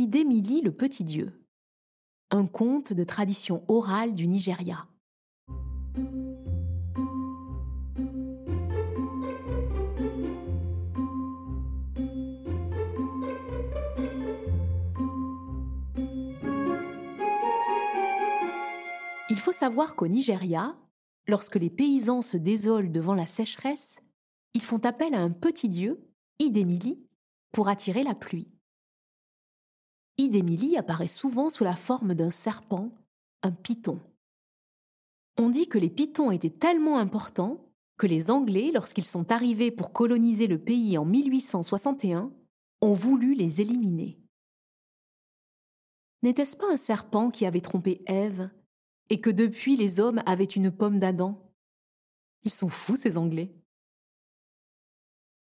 Idemili le petit dieu. Un conte de tradition orale du Nigeria. Il faut savoir qu'au Nigeria, lorsque les paysans se désolent devant la sécheresse, ils font appel à un petit dieu, Idemili, pour attirer la pluie. Idemili apparaît souvent sous la forme d'un serpent, un python. On dit que les pythons étaient tellement importants que les Anglais, lorsqu'ils sont arrivés pour coloniser le pays en 1861, ont voulu les éliminer. N'était-ce pas un serpent qui avait trompé Ève et que depuis les hommes avaient une pomme d'Adam? Ils sont fous, ces Anglais.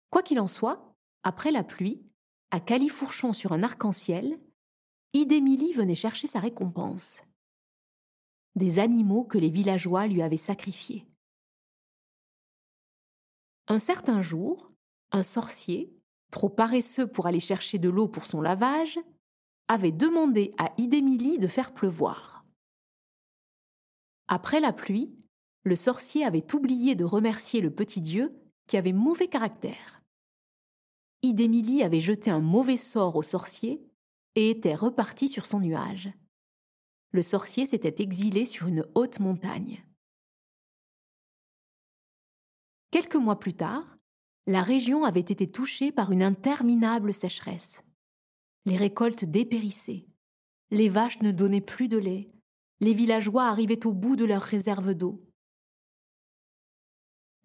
Quoi qu'il en soit, après la pluie, à califourchon sur un arc-en-ciel, Idémilie venait chercher sa récompense. Des animaux que les villageois lui avaient sacrifiés. Un certain jour, un sorcier, trop paresseux pour aller chercher de l'eau pour son lavage, avait demandé à Idémilie de faire pleuvoir. Après la pluie, le sorcier avait oublié de remercier le petit dieu qui avait mauvais caractère. Idémilie avait jeté un mauvais sort au sorcier et était reparti sur son nuage. Le sorcier s'était exilé sur une haute montagne. Quelques mois plus tard, la région avait été touchée par une interminable sécheresse. Les récoltes dépérissaient. Les vaches ne donnaient plus de lait les villageois arrivaient au bout de leur réserve d'eau.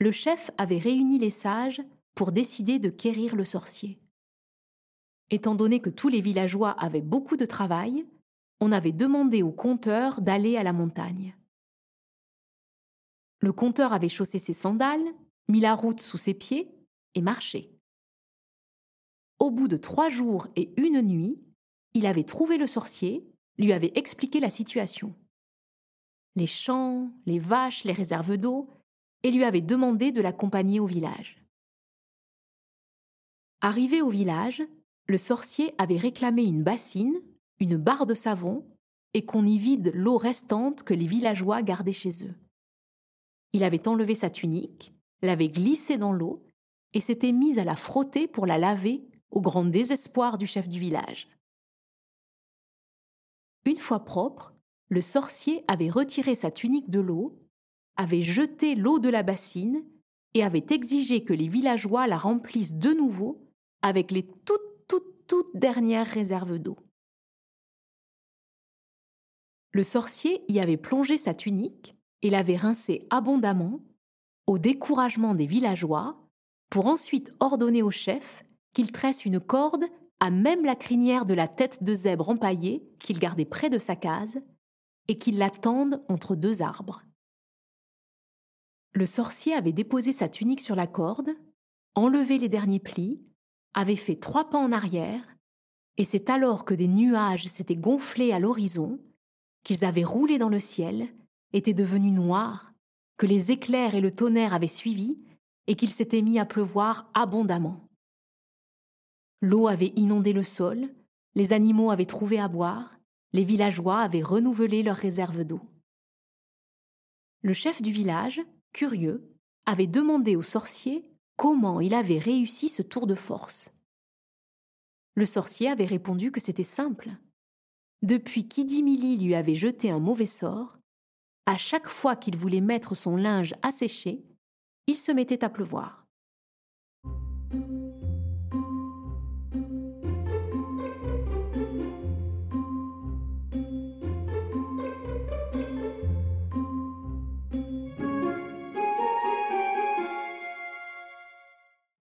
Le chef avait réuni les sages pour décider de quérir le sorcier. Étant donné que tous les villageois avaient beaucoup de travail, on avait demandé au conteur d'aller à la montagne. Le conteur avait chaussé ses sandales, mis la route sous ses pieds et marché. Au bout de trois jours et une nuit, il avait trouvé le sorcier, lui avait expliqué la situation les champs, les vaches, les réserves d'eau, et lui avait demandé de l'accompagner au village. Arrivé au village, le sorcier avait réclamé une bassine, une barre de savon, et qu'on y vide l'eau restante que les villageois gardaient chez eux. Il avait enlevé sa tunique, l'avait glissée dans l'eau, et s'était mis à la frotter pour la laver au grand désespoir du chef du village. Une fois propre, le sorcier avait retiré sa tunique de l'eau, avait jeté l'eau de la bassine et avait exigé que les villageois la remplissent de nouveau avec les toutes, toutes dernières réserves d'eau. Le sorcier y avait plongé sa tunique et l'avait rincée abondamment, au découragement des villageois, pour ensuite ordonner au chef qu'il tresse une corde à même la crinière de la tête de zèbre empaillée qu'il gardait près de sa case et qu'ils l'attendent entre deux arbres. Le sorcier avait déposé sa tunique sur la corde, enlevé les derniers plis, avait fait trois pas en arrière, et c'est alors que des nuages s'étaient gonflés à l'horizon, qu'ils avaient roulé dans le ciel, étaient devenus noirs, que les éclairs et le tonnerre avaient suivi, et qu'il s'était mis à pleuvoir abondamment. L'eau avait inondé le sol, les animaux avaient trouvé à boire, les villageois avaient renouvelé leurs réserves d'eau. Le chef du village, curieux, avait demandé au sorcier comment il avait réussi ce tour de force. Le sorcier avait répondu que c'était simple. Depuis qu'Idimili lui avait jeté un mauvais sort, à chaque fois qu'il voulait mettre son linge à sécher, il se mettait à pleuvoir.